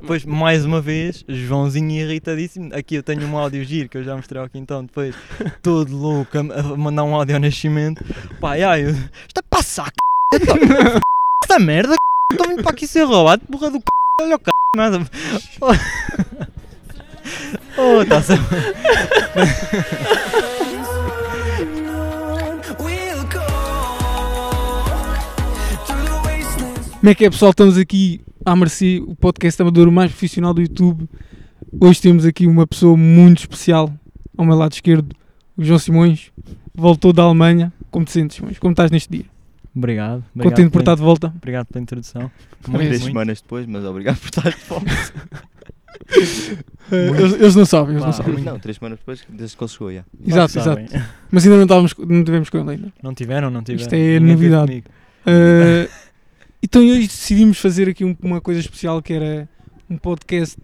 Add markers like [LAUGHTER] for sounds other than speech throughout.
Depois, mais uma vez, Joãozinho irritadíssimo. Aqui eu tenho um áudio giro que eu já mostrei ao Quintão depois, [LAUGHS] todo louco, a, a mandar um áudio ao nascimento. Pá, ai, eu, está a passar, c... esta merda, c... estou vindo para aqui ser roubado, porra do c... olha o c... nada. [LAUGHS] Oh, tá wastelands. [LAUGHS] Como é que é, pessoal? Estamos aqui à Mercê, o podcast amador mais profissional do YouTube. Hoje temos aqui uma pessoa muito especial ao meu lado esquerdo, o João Simões. Voltou da Alemanha. Como te sentes, Simões? Como estás neste dia? Obrigado. obrigado Contente por estar de volta? Obrigado pela introdução. [LAUGHS] Muito. semanas depois, mas obrigado por estar de volta. [LAUGHS] Eles, eles não sabem, eles Pá, não sabem. Não, três semanas depois, desde que ele chegou, já. Exato, exato. Mas ainda não, estávamos, não tivemos com ele ainda. Não tiveram, não tiveram. Isto é Ninguém novidade. comigo. [LAUGHS] Então hoje decidimos fazer aqui um- uma coisa especial que era um podcast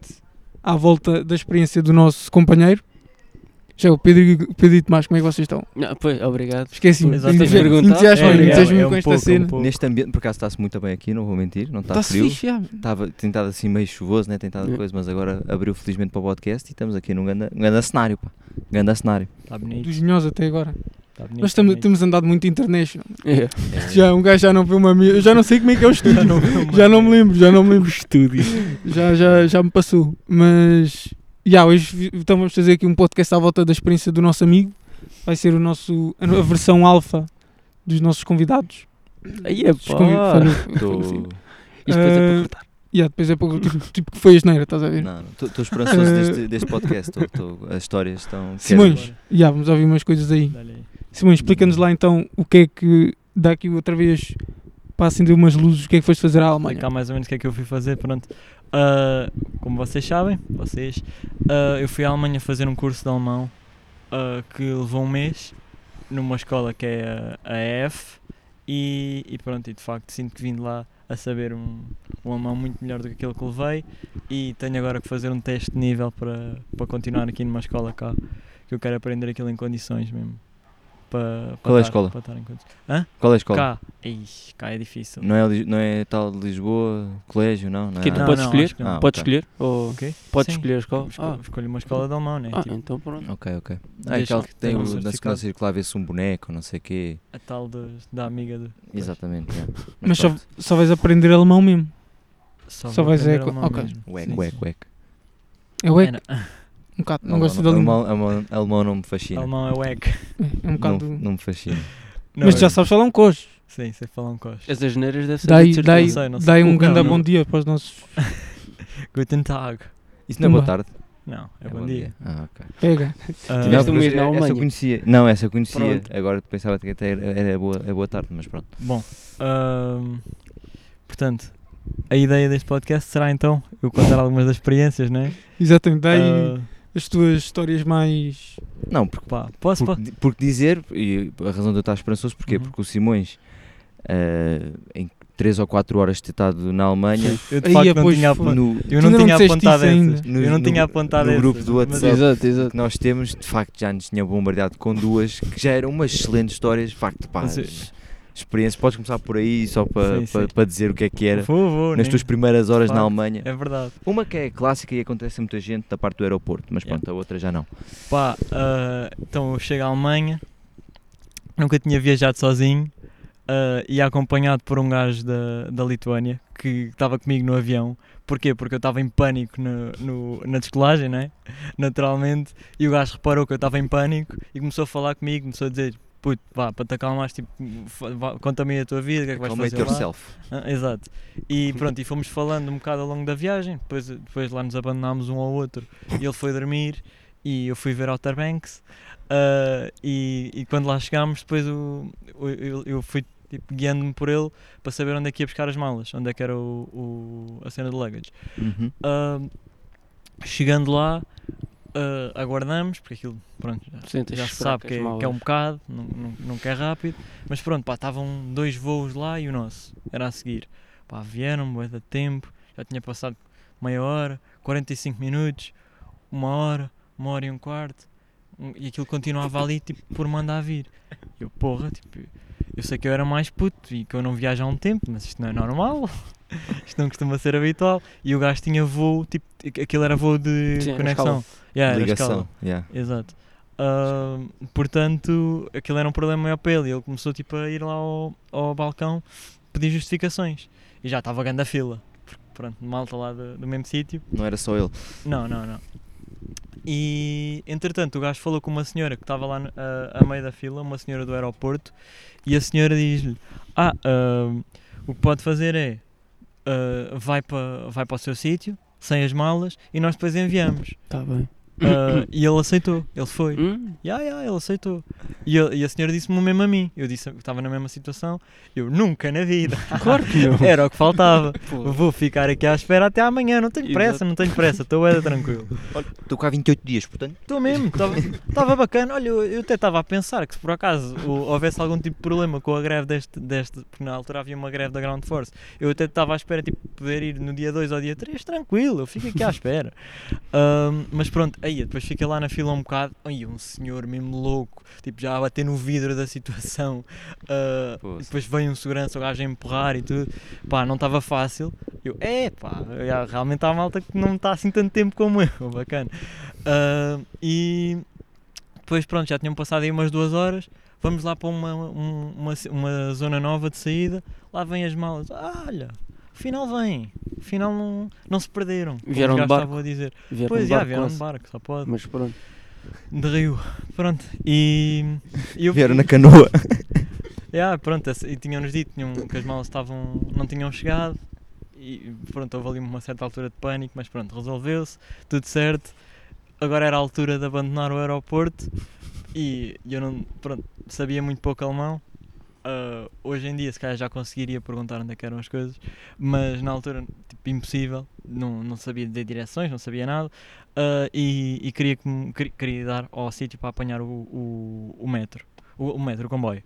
à volta da experiência do nosso companheiro. Já o Pedro, e Pedro e Tomás, como é que vocês estão? Não, pois, obrigado. Esqueci-me. Exatamente. Entusiasmo- Perguntar. Entusiasmo-me É, é, é um com esta pouco, cena. um. Neste ambiente, por acaso está-se muito bem aqui, não vou mentir, não está Está-se frio. fixe, já. Estava, tem estado assim meio chuvoso, né? tem estado É. coisa, mas agora abriu felizmente para o podcast e estamos aqui num grande, um grande cenário, pá. Grande cenário. Tá bonito. Dos melhores até agora. Tá Nós tá temos andado muito international. [LAUGHS] É. Já, um gajo já não vê uma. Eu já não sei como é que é o [LAUGHS] estúdio. não. já não me lembro, já não me lembro. [LAUGHS] estúdio. Já, já, já me passou. Mas. Já, hoje então vamos fazer aqui um podcast à volta da experiência do nosso amigo. Vai ser o nosso, a a versão alfa dos nossos convidados. Aí é pá. Isto depois é Ah, para cortar. Já, depois é pouco tipo, tipo que foi a geneira, estás a ver? Não, não, estou esperançoso Eh, deste, deste podcast. Tô- tô- as histórias estão. Simões, já, vamos ouvir umas coisas aí. Dá-lhe aí. Simões, explica-nos lá então o que é que dá aqui outra vez para acender umas luzes, o que é que foste fazer à Alemanha? explicar mais ou menos o que é que eu fui fazer. Pronto, Ah, como vocês sabem, vocês, ah, eu fui à Alemanha fazer um curso de alemão ah, que levou um mês numa escola que é a, a EF e, e pronto, e de facto sinto que vim de lá a saber um, um alemão muito melhor do que aquele que levei e tenho agora que fazer um teste de nível para, para continuar aqui numa escola cá que eu quero aprender aquilo em condições mesmo. Para, para Qual é a estar- escola? Para estar em condições. Qual é a escola? Cá, Ixi, cá é difícil. Não é, não é tal de Lisboa, colégio, não? não é Que tu? Não, podes não, escolher? acho que não. Ah, Podes ok. escolher? Ou Ok? podes Sim. escolher a escola? Ah, escolho uma escola de alemão, né? ah, tipo, então pronto. Ok, ok. Ah, Deixa- aquela que tem tem um o, na certificado. segunda circular vê-se um boneco, não sei o quê. a tal de- da amiga do. Exatamente, é. Mas só, pronto. só vais aprender alemão mesmo. Só, Só vou vais aprender é co- alemão ok. mesmo. Uec, Sim, uec, sim. É uec. É, não. Um bocado, não Alemão- gosto da língua. alemão, alemão, alemão não me fascina. Alemão é uec. É um Não, bocado. não me fascina. Não, Mas tu já é- sabes falar um coxo. Sim, sei falar um coche. As asneiras devem ser Daí, de daí, certeza. sei, não sei. daí um Não, grande não. bom dia para os nossos. [LAUGHS] Guten Tag. Isso não é boa Tumba. tarde? Não, é, bom dia. Ah, ok. Pega. Ah, Tiveste Não, um mês na essa eu conhecia. Não, essa eu conhecia. Pronto. Agora pensava que até era, era boa, é boa tarde, mas pronto. Bom, ahm, portanto, a ideia deste podcast será então eu contar algumas das experiências, né? Exatamente, daí Ah, as tuas histórias mais. Não, porque, pá, posso, porque, posso? porque dizer, e a razão de eu estar esperançoso, porquê? Uhum. Porque o Simões, ah, em 3 ou 4 horas de ter estado na Alemanha, Eu de facto não tinha foi. apontado. no, Eu não tinha apontado essas. No- Eu não tinha apontado no grupo do WhatsApp. Exato, exato. que nós temos, de facto, já nos tinha bombardeado com duas que já eram umas excelentes histórias, de facto, pá, Mas as experiências. Podes começar por aí, só para Sim, para- sim. para dizer o que é que era Vou, vou, nas nem- tuas primeiras horas na. Alemanha. É verdade. Uma que é clássica e acontece a muita gente da parte do aeroporto, mas Yeah. pronto, a outra já não. Pá, ah, então eu chego à Alemanha, nunca tinha viajado sozinho ah, e acompanhado por um gajo da, da Lituânia que estava comigo no avião. Porquê? Porque eu estava em pânico no, no- na descolagem, né? Naturalmente. E o gajo reparou que eu estava em pânico e começou a falar comigo, começou a dizer. Puto, vá, para te acalmares, tipo, conta-me aí a tua vida, o que é que vais fazer lá? yourself. Ah, exato. E [LAUGHS] pronto, e fomos falando um bocado ao longo da viagem, depois, depois lá nos abandonámos um ao outro e ele foi dormir e eu fui ver Outer Banks ah, e, e quando lá chegámos depois o, o- eu, eu fui tipo, guiando-me por ele para saber onde é que ia buscar as malas, onde é que era o, o- a cena do luggage. Uhum. Ah, chegando lá, ah, aguardamos, porque aquilo pronto, já, já se sabe que é, que é um bocado, nunca é rápido, mas pronto, pá, estavam dois voos lá e o nosso era a seguir. Pá, vieram, bué de tempo, já tinha passado meia hora, 45 minutos, uma hora, uma hora e um quarto, e aquilo continuava ali, tipo, por mandar vir. Eu, porra, tipo, eu sei que eu era mais puto e que eu não viajo há um tempo, mas isto não é normal. [LAUGHS] isto não costuma ser habitual. E o gajo tinha voo, tipo, aquilo era voo de Sim, conexão. Yeah, era escala. Ligação. yeah. Exato. Ah, portanto, aquilo era um problema maior para ele. e Ele começou tipo, a ir lá ao, ao balcão pedir justificações. E já estava grande a fila. Porque, pronto, malta lá do, do mesmo sítio. Não era só ele. Não, não, não. E entretanto, o gajo falou com uma senhora que estava lá no- a, a meio da fila, uma senhora do aeroporto, e a senhora diz-lhe: Ah, ah, o que pode fazer é ah, vai para vai para o seu sítio, sem as malas, e nós depois enviamos. Tá bem. Ah, e ele aceitou, ele foi. Hum? Ya, ya, ele aceitou. E, ele- e a senhora disse-me o mesmo a mim. Eu disse que estava na mesma situação. Eu nunca na vida. [LAUGHS] Claro que não. Era o que faltava. [LAUGHS] Pô. Vou ficar aqui à espera até amanhã. Não tenho Exato. pressa, não tenho pressa. Estou é tranquilo. [LAUGHS] Estou cá há 28 dias, portanto. Estou mesmo, estava bacana. Olha, eu, eu até estava a pensar que se por acaso houvesse algum tipo de problema com a greve deste, deste, porque na altura havia uma greve da Ground Force, eu até estava à espera tipo, poder ir no dia 2 ou dia 3, tranquilo, eu fico aqui à espera. Ahm, mas pronto, aí depois fiquei lá na fila um bocado, aí um senhor mesmo louco, tipo já a bater no vidro da situação. [LAUGHS] Poça. depois veio um segurança, o gajo a empurrar e tudo. Pá, não estava fácil. Eu, é pá, realmente há malta que não está assim tanto tempo como eu, [LAUGHS] bacana. Ah, e depois, pronto, já tinham passado aí umas duas horas. Vamos lá para uma, um- uma, uma zona nova de saída. Lá vêm as malas. Ah, olha, afinal vem. Afinal não, não se perderam. Vieram de barco. estavam a dizer. Vieram pois de já, vieram de barco, só pode. Mas pronto. De rio. Pronto. E, e eu Vieram na canoa. [LAUGHS] Yeah, pronto, e tinham-nos dito tinham, que as malas estavam, não tinham chegado e pronto, houve ali uma certa altura de pânico, mas pronto, resolveu-se, tudo certo. Agora era a altura de abandonar o aeroporto e eu não, pronto, sabia muito pouco alemão. Ah, hoje em dia se calhar já conseguiria perguntar onde é eram as coisas, mas na altura tipo, impossível, não, não sabia de direções, não sabia nada ah, e, e queria, que queria, queria dar ao sítio para apanhar o, o, o metro, o, o metro, o comboio.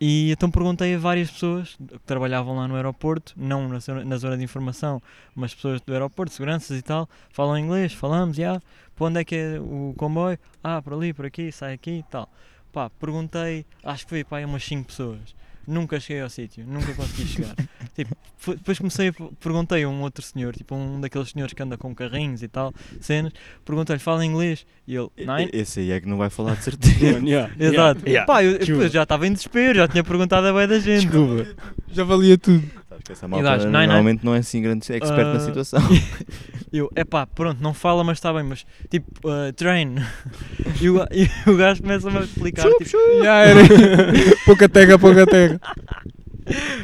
E então perguntei a várias pessoas que trabalhavam lá no aeroporto, não na zona, na zona de informação, mas pessoas do aeroporto, seguranças e tal, falam inglês, falamos, já, para onde é que é o comboio? Ah, por ali, por aqui, sai aqui e tal. Pá, perguntei, acho que foi pá, umas 5 pessoas. Nunca cheguei ao sítio, nunca consegui chegar. [LAUGHS] tipo, foi- depois comecei a perguntei a um outro senhor, tipo um daqueles senhores que anda com carrinhos e tal, cenas, perguntei-lhe, fala inglês? E ele, nine? Esse aí é que não vai falar de certeza. [LAUGHS] Exato. yeah. Pá, eu, Desculpa. eu já estava em desespero, já tinha perguntado a bem da gente. Desculpa. Já valia tudo. Que essa malta gajo, "Nine, nine." normalmente não é assim grande expert Ah, na situação. [LAUGHS] Eu, epá, pronto, não fala, mas está bem, mas tipo, uh, train. [LAUGHS] E o, e o gajo começa-me a explicar, tipo, Já era. [LAUGHS] pouca terra, pouca terra.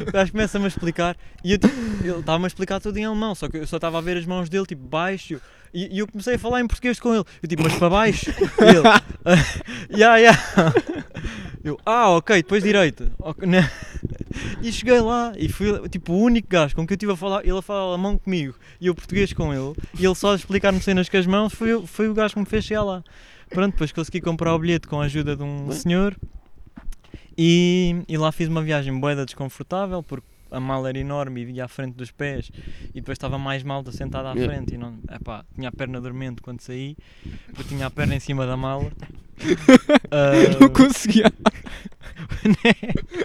O gajo começa-me a explicar e eu, tipo, ele estava-me a explicar tudo em alemão, só que eu só estava a ver as mãos dele, tipo, baixo. E, e eu comecei a falar em português com ele. Eu tipo, mas para baixo? E ele, ah, ya, ya. Eu, ah, ok, depois direita. Ok, né? E cheguei lá e fui tipo o único gajo com que eu estive a falar, ele a falar alemão comigo e eu português com ele, e ele só a explicar-me cenas com as mãos, foi, o- foi o gajo que me fez chegar lá. Pronto, depois consegui comprar o bilhete com a ajuda de um senhor e, e lá fiz uma viagem boeda desconfortável porque a mala era enorme e ia à frente dos pés e depois estava mais malta sentada à frente e não, epá, tinha a perna dormente quando saí, porque tinha a perna em cima da mala. [LAUGHS] Não Ah, conseguia [LAUGHS] né?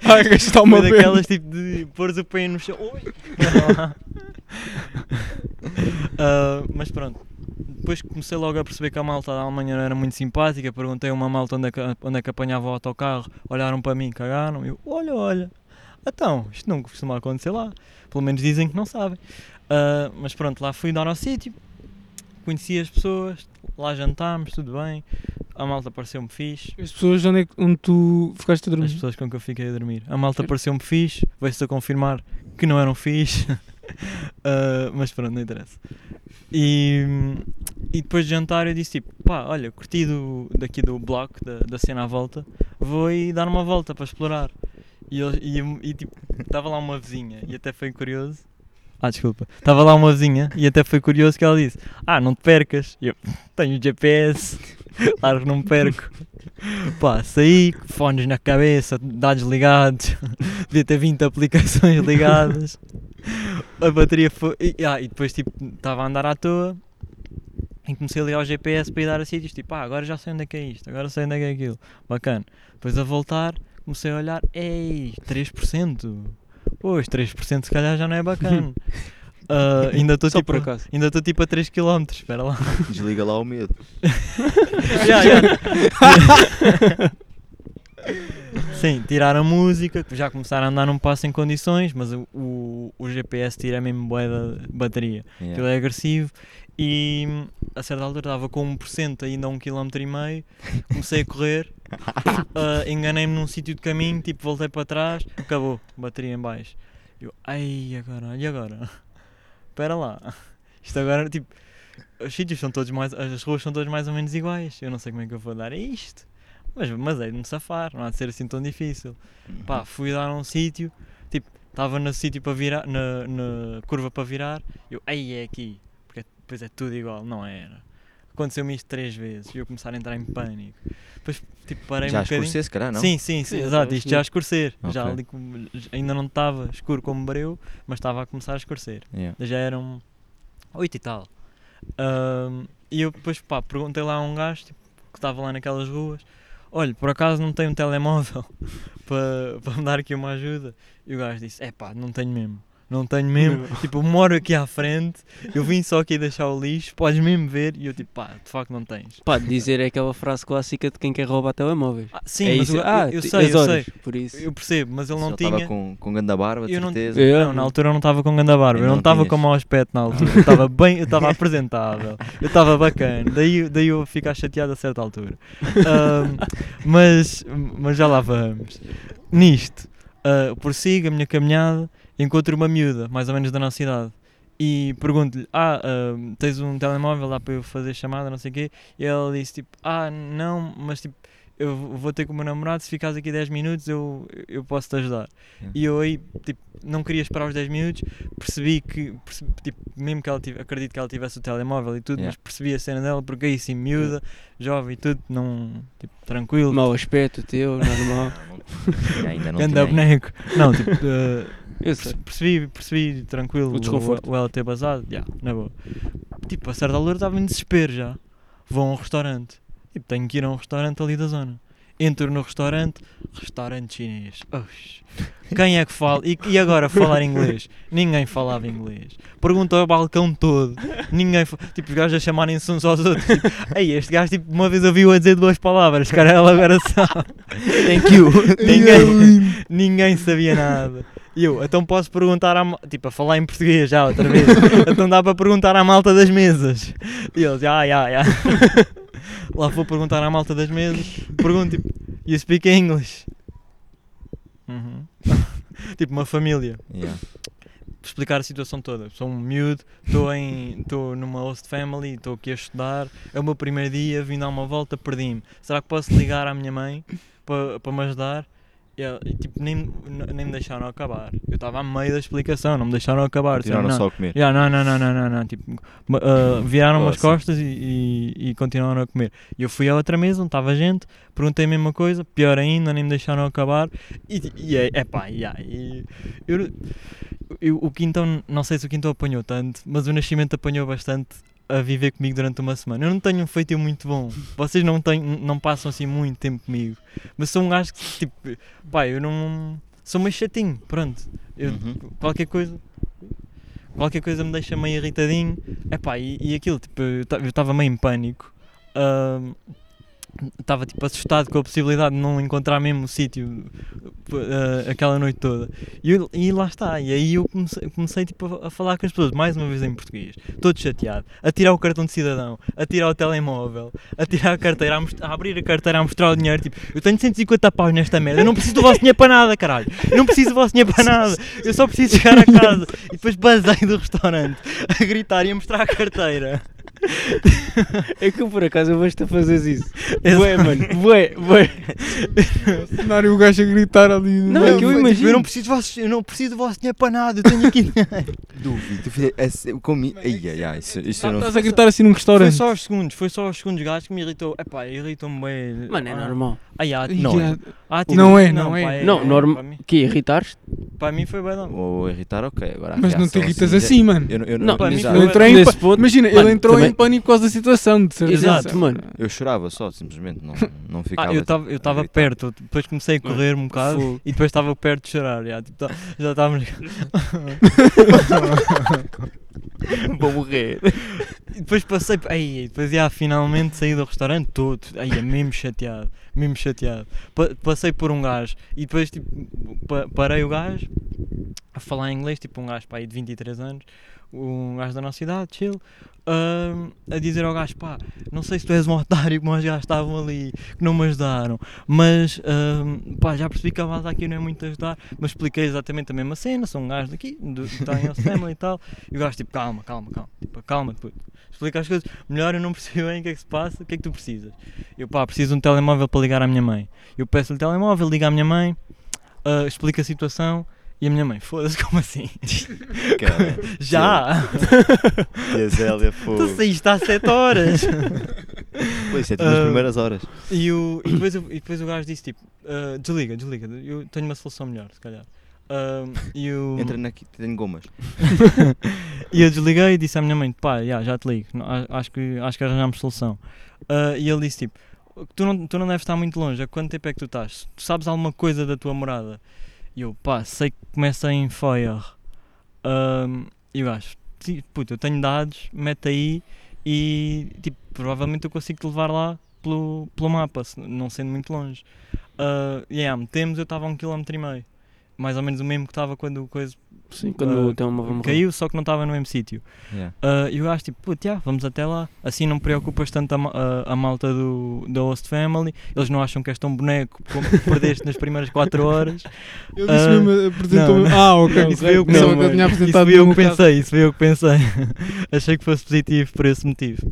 arrastar uma Foi daquelas tipo de pôr o pé no chão. Oi! [LAUGHS] Ah, mas pronto. Depois comecei logo a perceber que a malta da Alemanha era muito simpática. Perguntei a uma malta onde é que, onde é que apanhava o autocarro. Olharam para mim, cagaram. Eu, olha, olha. Então, isto não costuma acontecer lá. Pelo menos dizem que não sabem. Ah, mas pronto, lá fui dar ao sítio. Conheci as pessoas. Lá jantámos, tudo bem. A malta pareceu-me fixe. As pessoas onde, é que- onde tu ficaste a As dormir? pessoas com que eu fiquei a dormir. A malta pareceu-me fixe, veio-se a confirmar que não eram fixe. [LAUGHS] [LAUGHS] Ah, mas pronto, não interessa. E, e depois de jantar eu disse tipo, pá, olha, curti do, daqui do bloco, da, da cena à volta, vou aí dar uma volta para explorar. E, ele- e, e, tipo, estava lá uma vizinha e até foi curioso. Ah, desculpa. Estava lá uma vizinha e até foi curioso que ela disse: Ah, não te percas. Eu tenho GPS, claro [LAUGHS] que não me perco. Pá, saí, fones na cabeça, dados ligados, [LAUGHS] devia ter 20 aplicações ligadas. [LAUGHS] A bateria foi. E, ah, e depois, tipo, estava a andar à toa e comecei a ligar o GPS para ir dar a sítios. Tipo, ah, agora já sei onde é que é isto, agora sei onde é que é aquilo. Bacana. Depois a voltar, comecei a olhar, ei, 3%. Pois, 3% se calhar já não é bacana. [LAUGHS] Ah, ainda estou tipo, ainda estou tipo a 3 km, espera lá. Desliga lá o medo. [LAUGHS] Já, já. Sim, tiraram a música, já começaram a andar num passo em condições, mas o, o, o GPS tira mesmo bué da bateria. Aquilo Yeah. é agressivo e a certa altura estava com 1% ainda a 1 km e meio, comecei a correr, [LAUGHS] ah, enganei-me num sítio de caminho, tipo voltei para trás, acabou, bateria em baixo. Eu, ai agora, e agora? [LAUGHS] Espera lá, isto agora tipo, os sítios são todos mais, as ruas são todas mais ou menos iguais, eu não sei como é que eu vou dar a isto. Mas, mas é de me safar, não há de ser assim tão difícil. Pá, fui dar a um sítio, tipo, estava no sítio para virar, na, na curva para virar, eu, ei, é aqui, porque depois é tudo igual, não era. Aconteceu-me isto três vezes e eu começar a entrar em pânico. Depois, tipo, parei Já um bocadinho. escureceu, se calhar, não? Sim, sim, sim, Sim, exato, isto já a escurecer. Já Ok. ali, ainda não estava escuro como breu, mas estava a começar a escurecer. Yeah. Já eram oito e tal. Ahm, e eu depois, pá, perguntei lá a um gajo tipo, que estava lá naquelas ruas: Olha, por acaso não tenho um telemóvel [LAUGHS] para, para me dar aqui uma ajuda? E o gajo disse: É pá, não tenho mesmo. Não tenho mesmo. tipo, eu moro aqui à frente, eu vim só aqui deixar o lixo, podes mesmo ver. E eu, tipo, pá, de facto não tens. Pá, dizer é aquela frase clássica de quem quer roubar telemóveis. Ah, sim, é mas isso. eu, ah, eu, eu sei, eu horas, sei. Por isso. Eu percebo, mas ele não Só tinha. estava com, com ganda barba, de Eu não- certeza. É, Não, na altura eu não estava com ganda barba, Eu eu não não estava com mau aspecto na altura, eu [LAUGHS] estava bem, eu estava apresentável, eu estava bacana, daí, daí eu ficar chateado a certa altura. Ahm, mas, mas já lá vamos. Nisto, ah, prossigo a minha caminhada, encontro uma miúda, mais ou menos da nossa idade, e pergunto-lhe, ah, ahm, tens um telemóvel lá para eu fazer chamada, não sei o quê, e ela disse tipo, ah, não, mas tipo, eu vou ter com o meu namorado, se ficares aqui 10 minutos eu, eu posso te ajudar. Yeah. E eu aí, tipo, não queria esperar os 10 minutos, percebi que, percebi, tipo, mesmo que ela tive, acredito que ela tivesse o telemóvel e tudo, Yeah. mas percebi a cena dela, porque aí sim, miúda, jovem e tudo, não, tipo, tranquilo, Mau aspecto teu, normal. [LAUGHS] Ainda não tinha. boneco. Não, tipo, eh, Eu sei. percebi, percebi, tranquilo, O desconforto. o, ela ter basado, já, na boa. Tipo, a certa altura estava em desespero já, vou a um restaurante, tipo, tenho que ir a um restaurante ali da zona. Entro no restaurante, restaurante chinês. Oxi. Quem é que fala? E, e agora falar inglês? Ninguém falava inglês. Pergunta ao balcão todo. Ninguém. Tipo, os gajos a chamarem-se uns aos outros. Tipo, Ei, este gajo, tipo, uma vez ouviu a dizer duas palavras. Cara, ela agora sabe. Thank you. Ninguém, ninguém sabia nada. E eu, então posso perguntar à Tipo, a falar em português já outra vez. [LAUGHS] então dá para perguntar à malta das mesas. E eles, ah, já, já. Lá vou perguntar à malta das mesas. Pergunto, tipo, you speak English? Uhum. [LAUGHS] tipo, uma família. Yeah. Explicar a situação toda. Sou um miúdo, estou em- estou numa host family, estou aqui a estudar. É o meu primeiro dia, vim dar uma volta, perdi-me. Será que posso ligar à minha mãe para me ajudar? E, e, tipo, nem, nem me deixaram acabar. Eu estava a meio da explicação, não me deixaram acabar. Disseram, Tiraram não, só a comer. Yeah, não, não, não, não, não, não. Tipo, ma- ah, viraram as costas e, e, e continuaram a comer. E eu fui à outra mesa onde estava gente, perguntei a mesma coisa, pior ainda, nem me deixaram acabar. E, e é, é pá, yeah, e eu, eu- o Quintão, não sei se o Quintão apanhou tanto, mas o Nascimento apanhou bastante a viver comigo durante uma semana. Eu não tenho um feitio muito bom. Vocês não, têm, não passam assim muito tempo comigo. Mas sou um gajo que, tipo, pá, eu não. Sou meio chatinho, pronto. Eu, Uhum. qualquer coisa qualquer coisa me deixa meio irritadinho Epá, e, e aquilo tipo eu estava meio em pânico estava tipo assustado com a possibilidade de não encontrar mesmo o sítio ah, aquela noite toda. E, eu- e lá está e aí eu comecei, comecei, tipo a, falar com as pessoas mais uma vez em português todo chateado a tirar o cartão de cidadão a tirar o telemóvel a tirar a carteira a, a abrir a carteira a mostrar o dinheiro tipo eu tenho 150 paus nesta merda eu não preciso do vosso dinheiro para nada caralho eu não preciso do vosso dinheiro para nada eu só preciso chegar a casa. E depois basei do restaurante a gritar e a mostrar a carteira [LAUGHS] É que eu por acaso eu vejo-te a fazeres isso. Bué, mano. [LAUGHS] Bué, bué. cenário o gajo a gritar ali. Não, é que eu Tipo, imagino. eu não preciso do vosso, eu não preciso do vosso dinheiro para nada eu tenho aqui dinheiro [LAUGHS] Duvido. É Comi. Ai, ai, ai. Isso, isso eu não. Estás a gritar assim num foi restaurante. só aos segundos foi só aos segundos gajos que me irritou epá irritou-me bem Mano, é Ah, normal. ai, ah, não, já- ah, Não é, não é. pá, Não, norma- para mim, Que irritares? para mim foi bem Vou irritar, ok. Agora Mas não te irritas já- assim, mano. Eu, eu, Não, para mim já- foi- Ele entrou em nesse pa- ponto- Imagina, ele entrou em em pânico por causa da situação, de certeza. Exato, mano. Eu chorava só, simplesmente, não, não ficava. Ah, eu estava eu tava perto, depois comecei a correr um bocado Fogo. e depois estava perto de chorar. Já tipo, tá- já estávamos. [LAUGHS] Vou morrer. E depois passei. Aí, depois já finalmente saí do restaurante todo. Aí, é mesmo chateado. Mesmo chateado. Pa- passei por um gajo e depois tipo, pa- parei o gajo a falar inglês, tipo um gajo pá, aí de 23 anos, um gajo da nossa idade, chill, ahm, a dizer ao gajo, pá, não sei se tu és um otário como os gajos estavam ali, que não me ajudaram, mas ahm, pá, já percebi que a malta aqui não é muito ajudar, mas expliquei exatamente a mesma cena, sou um gajo daqui, do, está em Family e tal, e o gajo tipo, calma, calma, calma, tipo, calma, puto. explica as coisas, melhor eu não [LAUGHS] percebo bem o que é que se passa, o que é que tu precisas? Eu pá, preciso de um telemóvel para ligar à minha mãe, eu peço-lhe o telemóvel, liga à minha mãe, ah, explica a situação, e a minha mãe, foda-se, como assim? [LAUGHS] Cara, [LAUGHS] Já! tia Zélia, Tu fogo. saíste há 7 horas! [LAUGHS] Pois, tipo nas Ah, primeiras horas. E, o, e, depois, o- e depois o gajo disse tipo: "Ah, desliga, desliga, eu tenho uma solução melhor, se calhar. Ah, e, o, Entra naqui, tenho gomas. e eu desliguei e disse à minha mãe: pá, já, já te ligo, não- a- acho que, acho que arranjamos solução. Ah, e ele disse: tipo, tu não, tu não deves estar muito longe, a quanto tempo é que tu estás? Tu sabes alguma coisa da tua morada? E eu, pá, sei que começa em Feuer. Ahm, e o gajo, "Sim, puto, eu tenho dados, mete aí e tipo, provavelmente eu consigo te levar lá pelo, pelo mapa, não sendo muito longe. Uh, yeah, metemos, eu estava a um quilómetro e meio. Mais ou menos o mesmo que estava quando o coisa Sim, quando Ah, morreu. caiu, só que não estava no mesmo sítio. Yeah. Uh, e o gajo tipo, puto, yeah, vamos até lá. Assim não preocupas tanto a, a- a malta do, da host family. Eles não acham que és tão boneco como [LAUGHS] perdeste nas primeiras 4 horas. Ele disse Ah, mesmo, apresentou-me. não, Ah, ok. [LAUGHS] Isso foi eu que não, eu tinha Isso apresentado eu no que caso. pensei, isso foi eu que pensei. [LAUGHS] Achei que fosse positivo por esse motivo.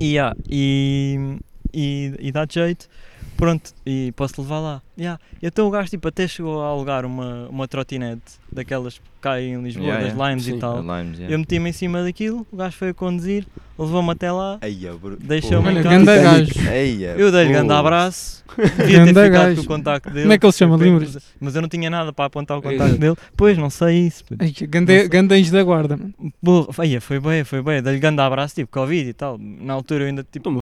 E, yeah, e, e, e dá jeito. Pronto, e posso levar lá. Yeah. E Então o gajo tipo, até chegou a alugar uma, uma trotinete daquelas que caem em Lisboa, Yeah, das yeah. Limes Sim, e tal. Limes, yeah. Eu meti-me em cima daquilo, o gajo foi a conduzir, levou-me até lá. Eia, bro- Deixa-me Pô. em Olha, casa. ganda gajo. Eia, Eu dei-lhe pô. grande abraço, devia ter Ganda ficado gajo. com o contacto dele. Como é que ele se chama? Mas- Lembras? Mas eu não tinha nada para apontar o contacto Exato. dele. Pois, não sei isso. puto. Ai, ganda- Nossa. Gandães da guarda, mano. Porra, foi, bem, foi bem. Dei-lhe grande abraço, tipo, Covid e tal. Na altura eu ainda, tipo, Toma.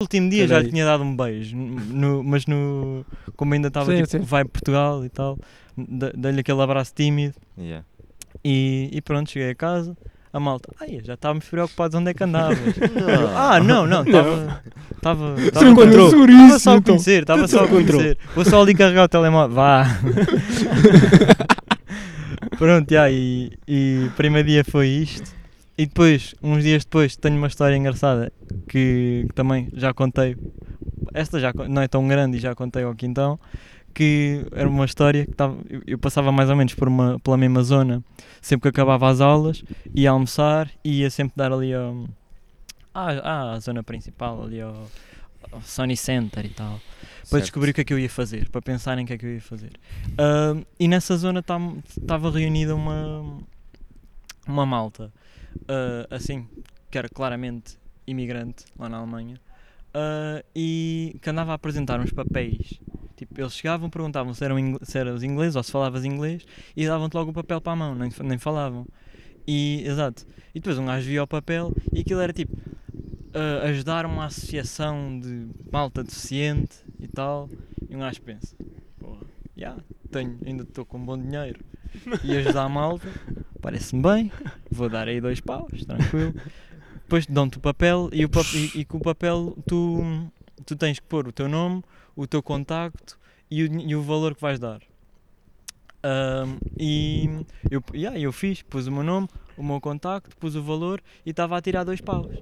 No último dia já lhe tinha dado um beijo. no- mas no. Como ainda estava, tipo, certo. vai Portugal e tal, de- dei-lhe aquele abraço tímido Yeah. e, e pronto, cheguei a casa. A malta, ai, já estávamos preocupados onde é que andavas. Eu, [LAUGHS] ah, não, não, estava. Estava. Seguríssimo, só a conhecer, estava só a conhecer. Vou só ali carregar o telemóvel. Vá. [LAUGHS] Pronto, já, e, e o primeiro dia foi isto. E depois, uns dias depois, tenho uma história engraçada que, que também já contei. Esta já não é tão grande e já contei ao quintão. Que era uma história que tava, eu, eu passava mais ou menos por uma, pela mesma zona sempre que acabava as aulas, ia almoçar e ia sempre dar ali ao, à, à zona principal, ali ao, Sony Center e tal para Certo. descobrir o que é que eu ia fazer, para pensar em que é que eu ia fazer. Ahm, e nessa zona estava reunida uma, uma malta, ah, assim, que era claramente imigrante lá na Alemanha, ah, e que andava a apresentar uns papéis. Tipo, eles chegavam, perguntavam se eram se eras inglês ou se falavas inglês e davam-te logo o papel para a mão, nem, nem falavam. E, exato. E depois um gajo via o papel e aquilo era tipo ah, ajudar uma associação de malta deficiente e tal. E um gajo pensa, porra, já, tenho, ainda estou com bom dinheiro e ajudar a malta, parece-me bem, vou dar aí dois paus, tranquilo. Depois dão-te o papel e, o pap- e, e com o papel tu, tu tens que pôr o teu nome, o teu contacto e o, e o valor que vais dar. Ahm, e eu, yeah, eu fiz, pus o meu nome, o meu contacto, pus o valor e estava a tirar dois paus.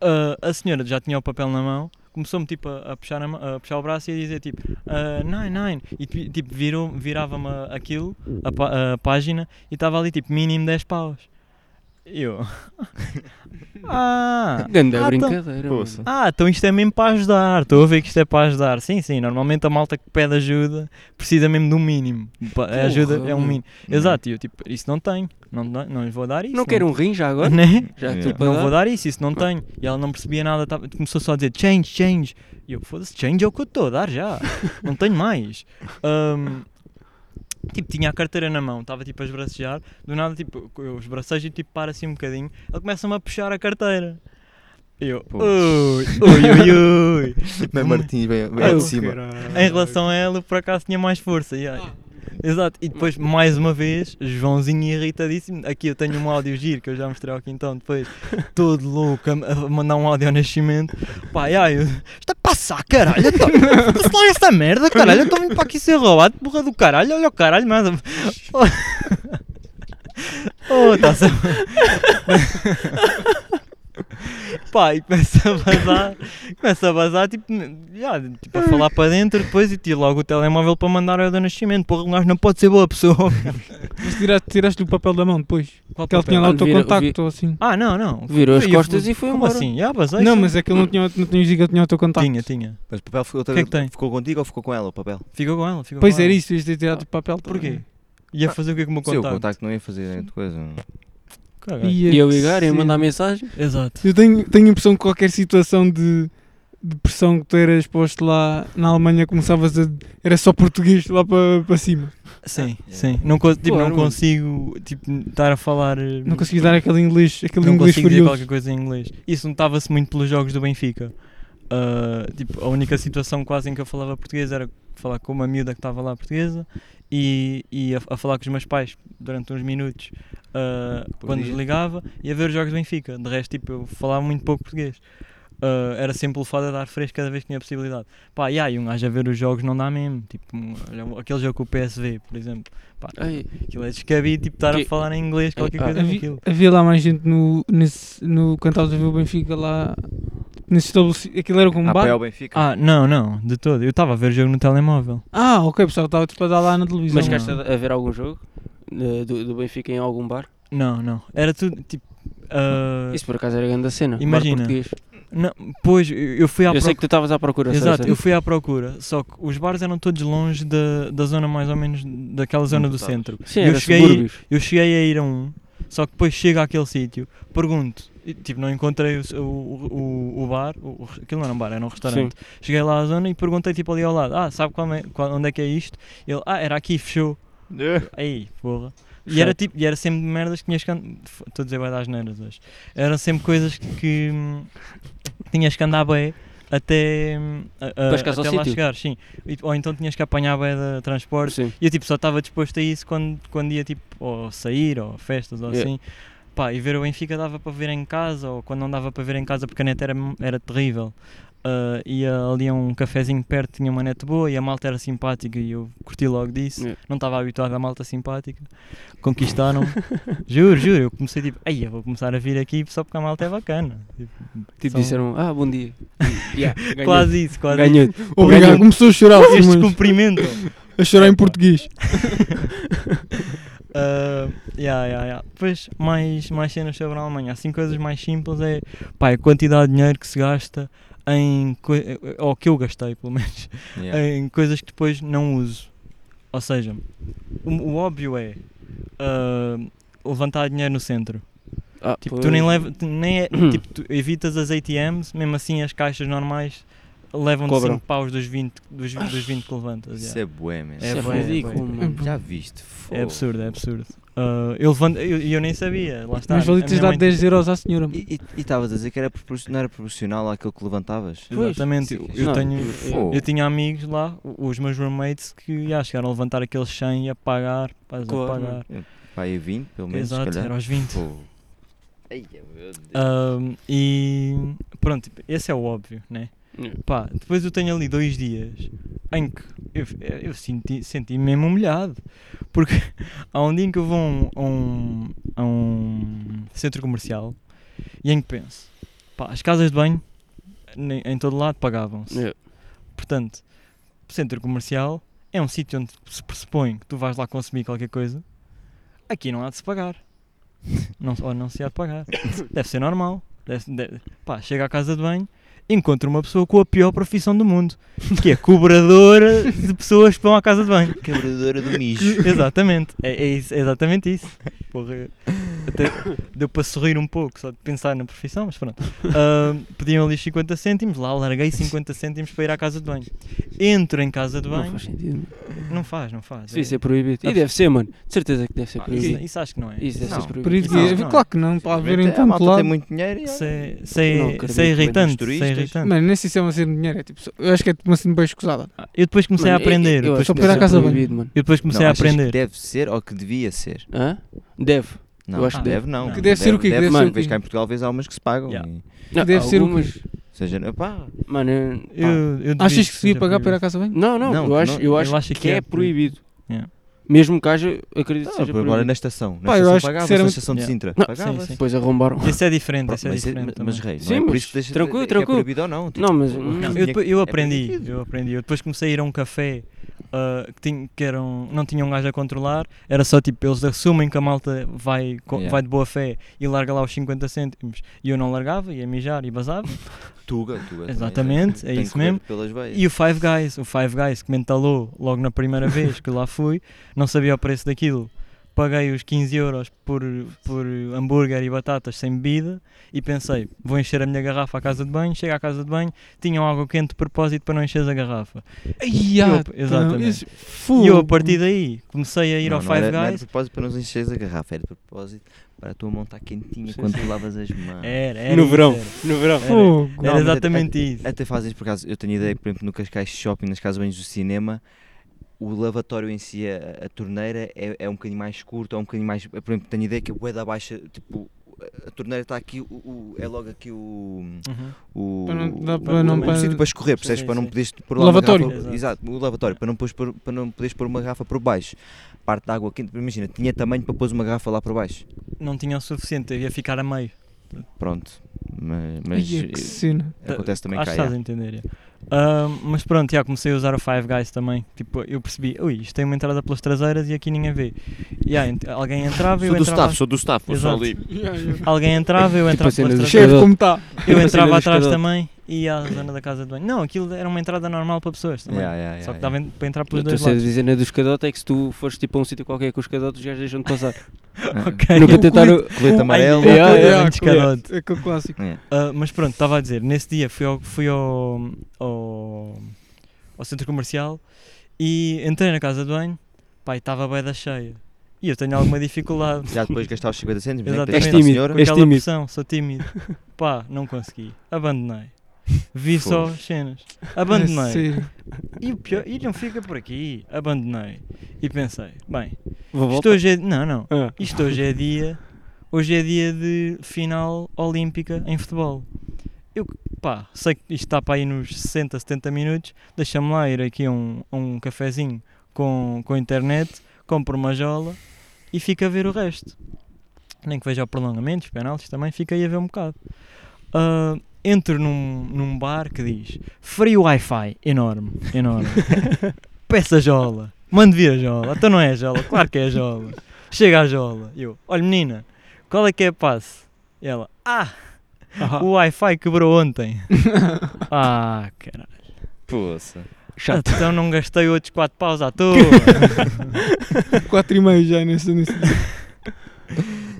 Ah, a senhora já tinha o papel na mão, começou-me tipo a, a puxar a a puxar o braço e a dizer tipo ah, nine, nine, e ti- tipo virou, virava-me aquilo, a, a página, e estava ali tipo mínimo 10 paus. E Eu. [LAUGHS] ah! Ganda ah, então- brincadeira. Poça. mano. Ah, então isto é mesmo para ajudar. Estou a ver que isto é para ajudar. Sim, sim. Normalmente a malta que pede ajuda precisa mesmo de um mínimo. A ajuda é um mínimo. Exato. E eu tipo, isso não tenho. Não, não, não lhes vou dar isso. Não quero um rim já agora? Né? Já Yeah. estou para Não vou dar isso, isso não tenho. E ela não percebia nada, tava- começou só a dizer change, change. E eu, foda-se, change é o que eu estou a dar já. [LAUGHS] não tenho mais. Ahm, tipo, tinha a carteira na mão, estava tipo a esbracejar, do nada, tipo, eu esbracejo e tipo, para assim um bocadinho, ele começa-me a puxar a carteira. E eu, Pois. ui, [LAUGHS] ui, ui, ui. Tipo, Mas Martins vem Ah, de cima. em relação a ela, por acaso tinha mais força. yeah. Exato, e depois, mais uma vez, Joãozinho irritadíssimo. Aqui eu tenho um áudio giro que eu já mostrei ao Quintão depois, todo louco, a, a mandar um áudio ao nascimento. Pá, ai, eu, isto é passar, caralho. Então, se lá essa merda, caralho. Estou vindo para aqui ser roubado, porra do caralho. Olha o caralho, mas. [LAUGHS] Oh, tá a. Pá, e começa a vazar, começa a vazar, tipo, já, tipo, a falar para dentro depois e tiro logo o telemóvel para mandar ao do nascimento. Porra, o gajo não pode ser boa pessoa. Mas tiraste, tiraste o papel da mão depois. Qual Que ele tinha lá o Ah, teu vira- contacto ou assim. Ah, não, não. Virou as costas e foi Como embora. assim? Já, basei. Não, mas é que ele não tinha, não tinha dito que ele tinha o teu contacto. Tinha, tinha. Mas o papel ficou, que é que tem? ficou contigo ou ficou com ela, o papel? Ficou com ela, ficou Pois com era ela. isso, ias ter tirado o papel. Porquê? Ia fazer o que com o meu Sim, o contacto? contacto não ia fazer grande coisa. Caga. Ia E eu ligar e mandar mensagem. Exato. Eu tenho, tenho a impressão que qualquer situação de, de pressão que tu eras posto lá na Alemanha começavas a. Era só português lá para para cima. Sim, sim. Não, co- tipo, não consigo tipo, estar a falar. eh, Não consegui dar aquele inglês, aquele não inglês consigo dizer furioso. qualquer coisa em inglês. Isso notava-se muito pelos jogos do Benfica. Ah, tipo, a única situação quase em que eu falava português era falar com uma miúda que estava lá portuguesa e, e a, a falar com os meus pais durante uns minutos ah, Por quando desligava e a ver os jogos do Benfica. De resto, tipo, eu falava muito pouco português. Ah, era sempre o fato de dar fresco cada vez que tinha possibilidade. Pá, e aí, um gajo a ver os jogos não dá mesmo. Tipo, um- aquele jogo com o PSV, por exemplo. Pá, Ai, aquilo é descabido, tipo, estar a Que- falar em inglês, qualquer Ah, coisa Havia, naquilo. havia lá mais gente no, nesse, no cantal a ver o Benfica lá nesse estabelecido. Aquilo era como um bar? APL Benfica. Ah, não, não, de todo. Eu estava a ver o jogo no telemóvel. Ah, ok, pessoal, estava a dar lá na televisão. mas chegaste a a ver algum jogo do, do Benfica em algum bar? Não, não. Era tudo tipo. ah, Isso por acaso era grande a cena. imagina. Não, pois, eu fui à Eu sei procura. que tu estavas à procura. Exato, eu fui à procura. Só que os bares eram todos longe da, da zona, mais ou menos, daquela zona do centro. Sim, eu cheguei-. Eu cheguei a ir a um, só que depois chego àquele sítio, pergunto, e, tipo, não encontrei o, o, o, o bar, o, aquilo não era um bar, era um restaurante. Cheguei lá à zona e perguntei tipo ali ao lado, ah, sabe qual é- qual- onde é que é isto? Ele, ah, era aqui, fechou. Aí, porra. E era, tipo, e era sempre merdas que tinhas que andar. Estou a dizer vai das neiras hoje. Eram sempre coisas que, hum, tinhas que andar bem até, hum, a- a- até lá sítio. chegar, sim. E- ou então tinhas que apanhar bem de transporte. Sim. E eu tipo, só estava disposto a isso quando, quando ia tipo, ou sair, ou festas, ou Yeah. assim. Pá, e ver o Benfica dava para ver em casa, ou quando não dava para ver em casa porque a net era, era terrível. Ah, ia ali a um cafezinho perto, tinha uma net boa e a malta era simpática e eu curti logo disso. Yeah. Não estava habituado à malta simpática. Conquistaram. [LAUGHS] juro, juro. Eu comecei tipo, ai, eu vou começar a vir aqui só porque a malta é bacana. Tipo, Tipo, são- disseram, ah, bom dia. [LAUGHS] Yeah. Quase isso, quase isso. Ganhou. Obrigado, Ganhou. começou a chorar, Estes Simões. cumprimentam. [LAUGHS] a chorar em português. Uh, yeah, yeah, yeah. Depois, mais, mais cenas sobre a Alemanha. Assim, coisas mais simples é pá, a quantidade de dinheiro que se gasta em. ou que eu gastei, pelo menos, Yeah. em coisas que depois não uso. Ou seja, o, o óbvio é uh, levantar dinheiro no centro. Ah, Tipo, pois. tu nem, leva, nem é, [CLEARS THROAT] tipo, tu evitas as ATMs, mesmo assim as caixas normais levam de Cobram. 5 paus dos 20, dos, dos 20 que levantas. Isso yeah. é bué. É Isso é bué, é ridículo, bué. mano. Já viste? É absurdo, é absurdo. Uh, eu, levanto, eu, eu nem sabia, lá está. Mas dado mãe- 10 euros à senhora. E estavas a dizer que era propor- não era proporcional àquilo que levantavas? Pois, Exatamente, sim. eu, Não, tenho, Fogo. eu tinha amigos lá, os meus roommates, que já chegaram a levantar aqueles 100 e a pagar, pás, Claro, a pagar. Vai a 20, pelo menos, Exato, calhar. era aos 20. Fogo. Ai, meu Deus. Um, e pronto, esse é o óbvio, né? Yeah. Pá, depois eu tenho ali dois dias em que eu, eu senti, senti -me mesmo humilhado. Porque [LAUGHS] há um dia em que eu vou a um, a um, a um centro comercial e em que penso, pá, as casas de banho em, em todo lado pagavam-se. Yeah. Portanto, centro comercial é um sítio onde se pressupõe que tu vais lá consumir qualquer coisa. Aqui não há de se pagar. [LAUGHS] Não, ou não se há de pagar. [COUGHS] Deve ser normal. Deve, deve- pá, chega à casa de banho, encontra uma pessoa com a pior profissão do mundo, que é cobradora de pessoas que vão à casa de banho. Quebradora do mijo. [LAUGHS] Exatamente. É, é isso- é exatamente isso. Porra. até deu para sorrir um pouco, só de pensar na profissão, mas pronto. Ah, pediam ali os 50 cêntimos, lá larguei 50 cêntimos para ir à casa de banho. Entro em casa de Não banho, faz sentido. não faz, não faz. Isso é- é proibido. E deve ser, mano. De certeza que deve ser Ah, proibido. isso, isso acho que não é. Isso deve Não. ser Por proibido. isso, Não, é- não. claro que não, para haver em a tanto lado. tem muito dinheiro e Isso é, Não é, é irritante. Isso é. Irritante. Mano, nem sei se é uma cena de dinheiro, é tipo, eu acho que é uma cena bem escusada. Ah, Eu depois comecei Mano, a aprender. Eu, eu depois acho só que para ir à deve casa proibido, mano. Eu depois comecei não, a achas que aprender. deve ser ou que devia ser? Hã? Deve. Não, Eu acho que deve, deve. não. Que deve ser o quê? Que deve mano, ser o vês cá em Portugal vês algumas que se pagam. Yeah. e- Não, deve ser o quê? algumas- ou seja, pá, Mano, eu- pá. Eu, eu Achas que se devia pagar para ir à casa banho? Não, não, Não, eu, acho, eu eu acho, acho que, que é é proibido. Mesmo que haja, acredito que não, seja agora na estação. Na Pá, eu estação que, sinceramente- na estação de Yeah. Sintra. Não, pagava-se. sim, sim. Depois arrombaram. Isso é diferente, Pronto, isso é mas, diferente. mas, também. mas rei, Sim, não é por isso que deixa tranquilo, é que tranquilo. é proibido ou não. tipo, Não, mas- Não, eu, depois- que- eu é aprendi, eu aprendi. Eu depois comecei a ir a um café ah, que, tinha, que era um- não tinha um gajo a controlar, era só tipo, eles assumem que a malta vai, co- Yeah. vai de boa fé e larga lá os 50 cêntimos e eu não largava, ia mijar e basava. Tuga, tuga. Exatamente, é tem isso mesmo. E o Five Guys, o Five Guys que me entalou logo na primeira [LAUGHS] vez que lá fui, não sabia o preço daquilo. Paguei os 15 euros por, por hambúrguer e batatas sem bebida e pensei, vou encher a minha garrafa à casa de banho, chego à casa de banho, tinham água quente de propósito para não encheres a garrafa. Ai, Eu- exatamente. isso- E eu a partir daí comecei a ir não, ao não Five era, não era de Guys. propósito para não encheres a garrafa, era de propósito para a tua mão estar quentinha Sim, quando sim. tu lavas as mãos. Era, era No verão. Era, No verão. Era- era mas exatamente isso. Até fazes por acaso, eu tenho ideia por exemplo, no Cascais Shopping, nas casas banhos do cinema, o lavatório em si, a, a torneira, é, é um bocadinho mais curto, é um bocadinho mais. Por exemplo, tenho ideia que a boeda baixa, tipo, a torneira está aqui, o, o- é logo aqui o. Uhum. o Para não- dá o- para não- o para- sítio para escorrer, percebes? Para não poderes pôr O lá lavatório. garrafa- Exato. Exato, o lavatório, para não, para não poderes pôr uma garrafa por baixo. Parte da água quente, imagina, tinha tamanho para pôr uma garrafa lá por baixo. Não tinha o suficiente, eu ia ficar a meio. Pronto. Mas, mas que cena. eh, acontece também Acho cá. que estás a entender. Ah, mas pronto, já comecei a usar o Five Guys também. Tipo, eu percebi, ui, isto tem uma entrada pelas traseiras e aqui ninguém vê. Já, ent- alguém entrava, eu Sou do entrava. staff, sou do [LAUGHS] a a e à zona da casa de banho. Não, aquilo era uma entrada normal para pessoas também. Yeah, yeah, Só que yeah, dava para entrar pelos Estou dois a lados. dizer na do escadote é que se tu fores tipo a um sítio qualquer com os escadotes, os gajos deixam-te passar. yeah. [LAUGHS] Ok. Nunca O tentaram. Colete amarelo. Ai, Yeah, ai, yeah. É aquele clássico. Yeah. Ah, mas pronto, estava a dizer, nesse dia fui ao, fui ao, ao, ao centro comercial e entrei na casa de banho, pá, e estava bem da cheia. E eu tenho alguma dificuldade Já depois de gastar os 50 cêntimos, né? que Exatamente. deixaste És tímido. senhora. com És aquela tímido. pressão, sou tímido. [LAUGHS] Pá, não consegui. Abandonei. Vi só as cenas. Abandonei. E o pior, e não fica por aqui. Abandonei. E pensei, bem, Vou isto voltar. hoje é. Não, não. Ah. Isto hoje é dia. Hoje é dia de final olímpica em futebol. Eu, pá, sei que isto está para aí nos 60, 70 minutos. Deixa-me lá ir aqui a um, a um cafezinho com, com internet, compro uma jola e fico a ver o resto. Nem que veja o prolongamento, os penaltis também, fico aí a ver um bocado. Ah, entro num, num bar que diz Free Wi-Fi, enorme, enorme. [LAUGHS] Peça a jola, mande vir a jola. Então não é a jola, claro que é a jola. Chega a jola. E eu, olha menina, qual é que é a passe? E ela, ah, o Wi-Fi quebrou ontem. [LAUGHS] ah, caralho. Poça. Chato. Então não gastei outros 4 paus à toa. [LAUGHS] 4,5 já nesse, nesse.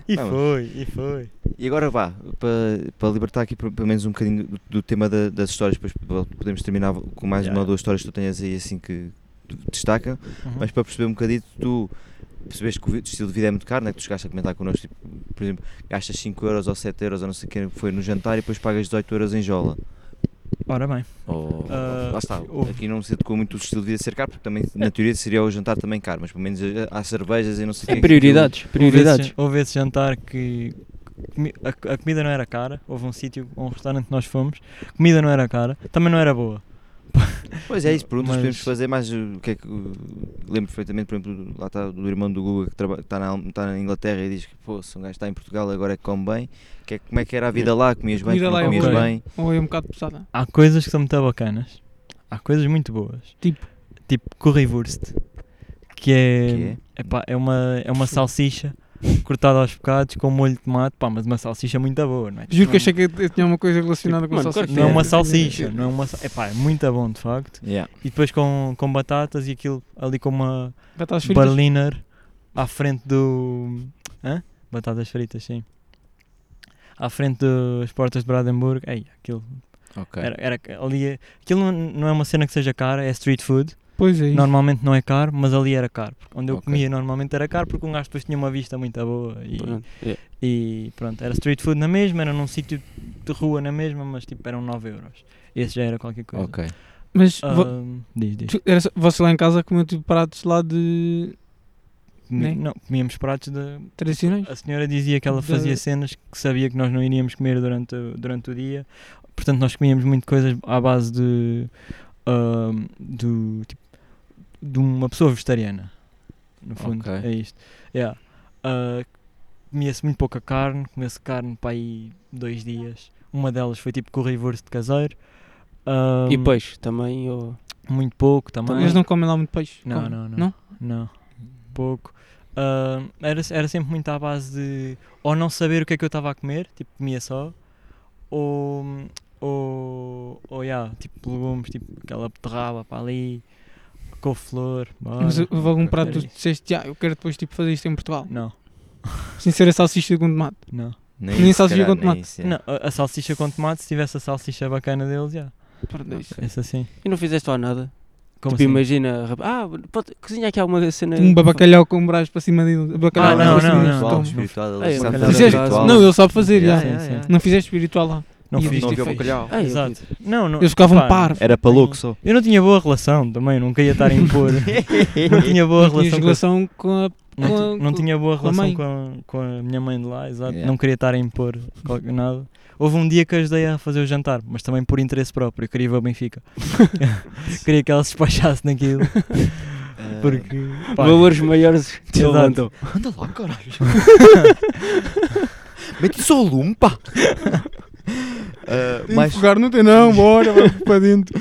E Não, mas- foi, e foi. E agora vá, para, para libertar aqui pelo menos um bocadinho do, do tema da- das histórias, depois podemos terminar com mais Yeah. uma ou duas histórias que tu tenhas aí assim que destacam, Uhum. mas para perceber um bocadito, tu percebeste que o estilo de vida é muito caro, né? que tu chegaste a comentar connosco, tipo, por exemplo, gastas 5 euros ou 7 euros ou não sei o que foi no jantar e depois pagas 18 euros em jola. Ora bem, Ou, Ah, lá está, houve- aqui não se adequa muito o estilo de vida ser caro, porque também na teoria seria o jantar também caro, mas pelo menos eh, há cervejas e não sei o É que. prioridades. houve Prioridades. esse, houve esse jantar que a, a comida não era cara. Houve um sítio, um restaurante que nós fomos, a comida não era cara, também não era boa. Pois é, isso, perguntas Mas- podemos fazer mais o que é que. lembro perfeitamente, por exemplo, lá está do irmão do Guga que traba- está na, está na Inglaterra e diz que pô, se um gajo está em Portugal agora é que come bem. Que é, como é que era a vida lá? Comias bem, não é comias boa. bem. Ou é um bocado pesada. Há coisas que são muito bacanas. Há coisas muito boas. Tipo? Tipo currywurst. Que é, Que é? epá, é, uma, é uma salsicha cortada aos bocados com molho de tomate. Pá, mas uma salsicha muito boa, não é? Juro que Não- achei que eu tinha uma coisa relacionada com Mano, salsicha. claro que Não é uma É. salsicha, não é uma sa- Epá, é muito bom de facto. Yeah. E depois com, com batatas e aquilo ali com uma Batatas fritas. Berliner à frente do. Hã? batatas fritas, sim. À frente das portas de Brandenburg, ei, aquilo, Ok. era, era ali, aquilo não, não é uma cena que seja cara, é street food, Pois é. isso. normalmente não é caro, mas ali era caro, porque onde eu Ok. comia normalmente era caro, porque um gajo depois tinha uma vista muito boa, e, Pronto. É. e pronto, era street food na mesma, era num sítio de rua na mesma, mas tipo, eram 9 euros, esse já era qualquer coisa. Ok. Mas diz, diz. tu- era só- vocês lá em casa comiam tipo pratos lá de Comi-? Não, comíamos pratos de, tradicionais? A senhora dizia que ela fazia cenas que sabia que nós não iríamos comer durante, o- durante o dia, portanto nós comíamos muito coisas à base de, do, tipo, de uma pessoa vegetariana, no fundo, Ok. é isto. Yeah. Ah, comia-se muito pouca carne, comia-se carne para aí dois dias, uma delas foi tipo currywurst caseiro, Ahm, E peixe também? Ou... muito pouco também. Eles não comem lá muito peixe? Não, não, não. Não? Não, pouco. Ah, era, era sempre muito à base de ou não saber o que é que eu estava a comer, tipo comia só, ou, ou, ou yeah, tipo legumes, tipo aquela beterraba para ali, couve-flor. Mas houve algum prato que tu disseste, ah, eu quero depois tipo, fazer isto em Portugal. Não, Sem ser a salsicha com tomate. não. Nem, Nem isso, salsicha calhar, com tomate. isso, é. não a, a salsicha com tomate, se tivesse a salsicha bacana deles, já. Pronto, é isso. Assim. E não fizeste lá nada? Como tipo, assim? imagina, rap- ah, pode, cozinha aqui alguma cena. Um bacalhau com brás para cima dele. Bacalhau Ah, para não, cima não, dele. não. Toma. espiritual. Não, ele sabe fazer, já. sim, sim. Não fizeste espiritual lá. Não E fiz, isto Não é havia feio. bacalhau. Ah, eu Exato. fiz. Não, não. Eles ficavam pá, parvos. Era para louco só. Eu não tinha boa relação também, nunca ia estar a impor. [LAUGHS] não tinha boa Não tinhas relação com a relação com a. Não, com a- não com- tinha boa a relação mãe. com a, com a minha mãe de lá, exato. Yeah. Não queria estar a impor qualquer- nada. Houve um dia que ajudei a fazer o jantar, mas também por interesse próprio. Eu queria ver o Benfica. [LAUGHS] queria que ela se despachasse naquilo. Ah, Porque. pá, Valores maiores te Exato. levantam. Anda lá, caralho. [LAUGHS] Mete só o lume, pá. Ah, Tem mais, que fogar, não tem não, bora, vamos [LAUGHS] para dentro.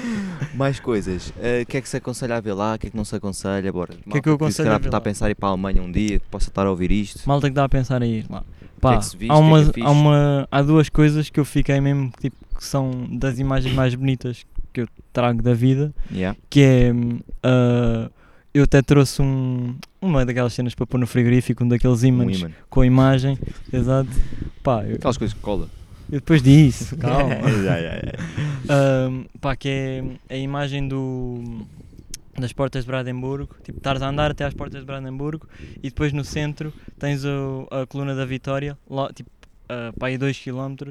mais coisas. Ah, O que é que se aconselha a ver lá? O que é que não se aconselha? Bora. que é que eu aconselho a ver Está a pensar em ir para a Alemanha um dia, que possa estar a ouvir isto. Malta que dá a pensar a ir lá. que Pá, é que se viste? há, O que é uma, que é fixe? há, uma, há duas coisas que eu fiquei mesmo tipo, que são das imagens mais bonitas que eu trago da vida. Yeah. que é ah, eu até trouxe um, uma daquelas cenas para pôr no frigorífico, um daqueles Um ímãs imã. com a imagem, exato. Pá, eu, Aquelas coisas que cola. Eu depois disse, [LAUGHS] calma. [LAUGHS] Ahm, pá, que é a imagem do das portas de Brandenburgo, tipo, estares a andar até às portas de Brandenburgo e depois no centro tens o- a coluna da Vitória, lá, tipo, uh, para aí 2 km,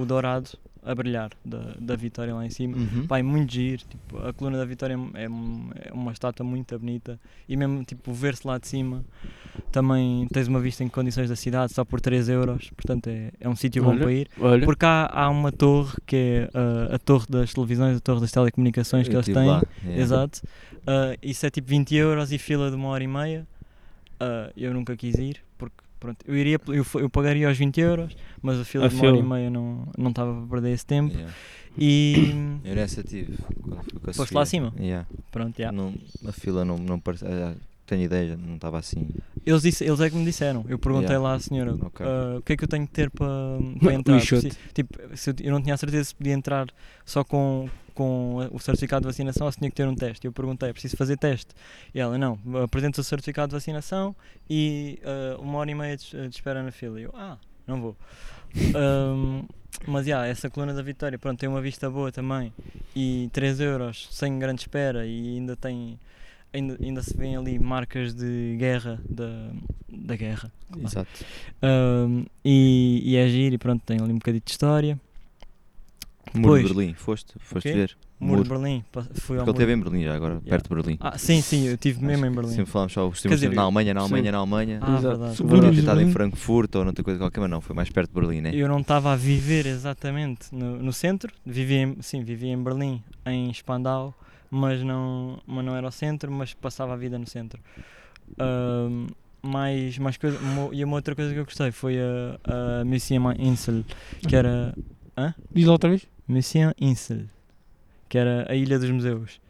o dourado a brilhar da, da Vitória lá em cima. Uhum. Pá, é muito giro, tipo, a coluna da Vitória é, é uma estátua muito bonita e mesmo tipo ver-se lá de cima também tens uma vista em condições da cidade só por 3 euros, portanto é, é um sítio bom para ir. Olha, Porque há, há uma torre que é uh, a torre das televisões, a torre das telecomunicações que Eu eles estive têm, lá, yeah. exato, Uh, isso é tipo 20 euros e fila de uma hora e meia, Uh, eu nunca quis ir, pronto, eu, iria, eu, eu pagaria os 20 euros, mas a fila A de uma hora e meia não não estava para perder esse tempo Yeah. e Eu nessa tive. Foste lá acima? Yeah. pronto, já. Não, a fila não, não parecia. ah, tenho ideia, não estava assim. Eles, disse, eles é que me disseram. Eu perguntei Yeah. lá à senhora Ok. "Ah, o que é que eu tenho que ter para, [LAUGHS] para entrar. tipo, eu, eu não tinha a certeza se podia entrar só com, com o certificado de vacinação ou se tinha que ter um teste. Eu perguntei, preciso fazer teste? E ela, não, apresenta o certificado de vacinação e ah, uma hora e meia de, de espera na fila. E eu, ah, não vou. [LAUGHS] Ahm, mas, já, essa coluna da Vitória, pronto, tem uma vista boa também. E 3 euros, sem grande espera e ainda tem... Ainda, ainda se vêem ali marcas de guerra da, da guerra. claro. Exato. Um, e, e é giro e pronto, tem ali um bocadinho de história. Muro de Berlim, foste? Foste ver? Muro, Muro. de Berlim, fui ao Porque ele muro. esteve em Berlim já agora, Yeah. perto de Berlim. Ah, sim, sim, eu estive mesmo em Berlim. Sempre falámos só, dizer, estivemos na Alemanha, na sim. Alemanha, na Alemanha. Ah, verdade. Podia ter estado em Berlim. Frankfurt ou noutra coisa qualquer, mas não, foi mais perto de Berlim, né? Eu não estava a viver exatamente no, no centro, vivia em, sim, vivia em Berlim, em Spandau, mas não, mas não era o centro, mas passava a vida no centro. Um, mais, mais coisa, uma- e uma outra coisa que eu gostei foi a, a Museum Insel, que era Diz lá outra vez. Museum Insel, que era a Ilha dos Museus.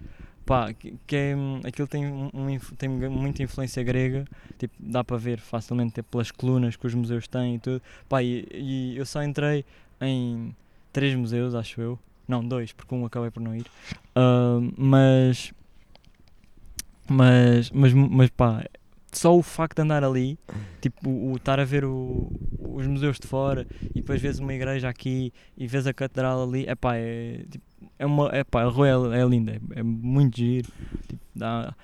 Pá, que, que é, hum, aquilo tem, um, tem muita influência grega, tipo, dá para ver facilmente tipo, pelas colunas que os museus têm e tudo. Pá, e, e eu só entrei em três museus, acho eu. Não, dois, porque um acabei por não ir. Ah, mas, mas, mas, mas pá, só o facto de andar ali, tipo, o o estar a ver o- os museus de fora e depois vês uma igreja aqui e vês a catedral ali, epá, é tipo, é uma, epá, a rua é, é linda, é, é muito giro. Tipo, dá-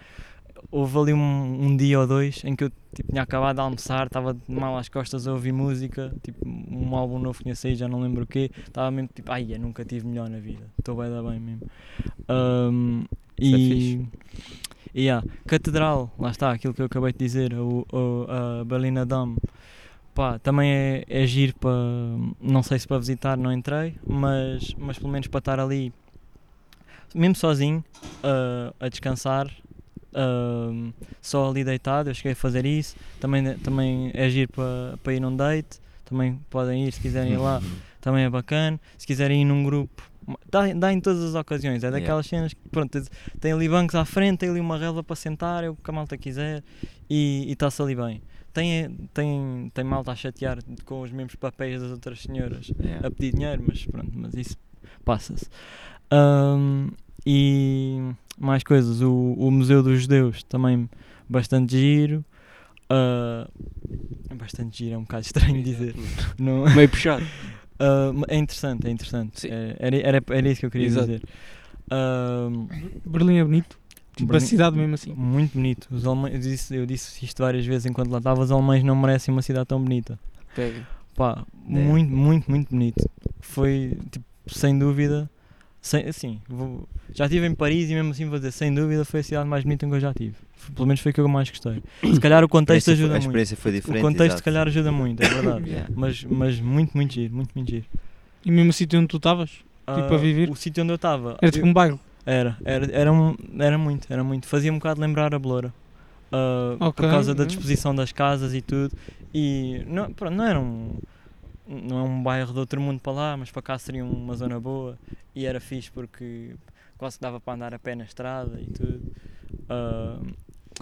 houve ali um, um dia ou dois em que eu tipo, tinha acabado de almoçar, estava mal às costas a ouvir música, tipo, um álbum novo que tinha saído, já não lembro o quê, estava mesmo tipo, ai, eu nunca tive melhor na vida, estou bem da bem mesmo. Isso é e, e yeah, Catedral, lá está, aquilo que eu acabei de dizer, o, o- a Berlina Dome, pá, também é, é giro para, não sei se para visitar, não entrei, mas, mas pelo menos para estar ali, mesmo sozinho, ah, a descansar, ah, só ali deitado, eu cheguei a fazer isso, também, também é giro para, para ir num date, também podem ir se quiserem ir lá, também é bacana. Se quiserem ir num grupo, dá, dá em todas as ocasiões. É Yeah. daquelas cenas que, pronto, tem ali bancos à frente, tem ali uma relva para sentar, é o que a malta quiser e está-se ali bem. Tem, tem, tem malta a chatear com os mesmos papéis das outras senhoras Yeah. a pedir dinheiro, mas pronto, mas isso passa-se. Ahm, e mais coisas, o, o Museu dos Judeus também bastante giro. Ah, bastante giro, é um bocado estranho dizer. [LAUGHS] Não, Meio puxado. Ah, é interessante, é interessante. Sim. É, era, era, era isso que eu queria Exato. dizer. Ahm, Berlim é bonito. Tipo, a Berlim- cidade mesmo assim. Muito bonito. Os alemães, eu, disse, eu disse isto várias vezes enquanto lá estava, os alemães não merecem uma cidade tão bonita. Pega. Pá, É. muito, muito, muito bonito. Foi, tipo, sem dúvida, sem, assim, vou- já estive em Paris e mesmo assim vou dizer, sem dúvida foi a cidade mais bonita que eu já tive. Pelo menos foi a que eu mais gostei. Se calhar o A contexto foi- ajuda A muito. experiência foi diferente. O contexto se calhar ajuda muito, é verdade. [LAUGHS] Yeah. mas, mas muito, muito giro, muito, muito giro. E mesmo o sítio onde tu estavas? Tipo, a Ah, viver? O sítio onde eu estava. Era tipo um bairro. Era, era, era, um- era muito, era muito. Fazia um bocado lembrar a Beloura. Ah, Ok, Por causa da disposição das casas e tudo. E não, pronto, não era um. Não é um bairro de outro mundo para lá, mas para cá seria uma zona boa. E era fixe porque quase dava para andar a pé na estrada e tudo. Ah,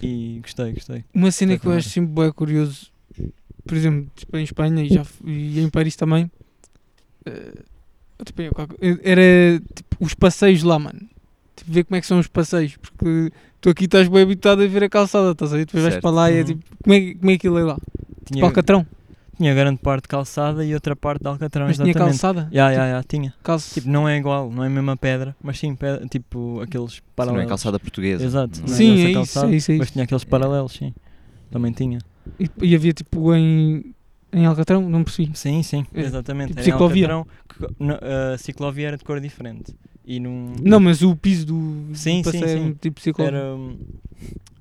e gostei, gostei. Uma cena que eu acho sempre bem curioso, por exemplo, tipo, em Espanha e, já, e em Paris também, eh, tipo, era tipo, os passeios lá, mano. Tipo, ver como é que são os passeios, porque tu aqui estás bem habituado a ver a calçada, estás a ver? Depois vais Certo. para lá e é Uhum. tipo, como é, que- como é que aquilo é lá? Tipo Tinha, Alcatrão, tinha grande parte de calçada e outra parte de Alcatrão, mas tinha exatamente. calçada. Ya, ya, ya, tinha. Calça- Tipo, não é igual, não é a mesma pedra, mas sim, pedra, tipo aqueles Isso Não paralelos. é calçada portuguesa. Exato. Não não é Sim, dessa é isso, calçada, é isso, é Mas isso. tinha aqueles paralelos, sim. Também tinha. E, e havia tipo em, em Alcatrão, não percebi. Sim, sim, É, exatamente. tipo ciclovia. Alcatrão, que- no- a ciclovia era de cor diferente. E num, Não, mas o piso do, Sim, do sim, passeio é sim. tipo ciclovia. era.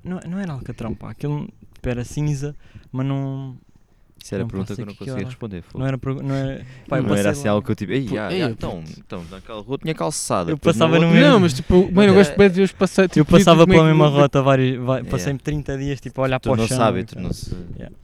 Não, não era Alcatrão, pá. Aquilo tipo, era cinza, mas não. Isso era a Não pergunta faço que eu não conseguia responder. fogo. Não era. pro- Não era, eu não era assim lá. algo que eu tipo, ei, Pô, ei, eu- então, então, naquela rua tinha calçada. Eu passava no mesmo- Não, mas tipo, mano, eu gosto é- bem de ver os passeios. Eu tipo, ver passava pela que- mesma rota vários. Passei-me 30 dias tipo, a olhar para o chão. hábito, e tal. tornou-se. Yeah.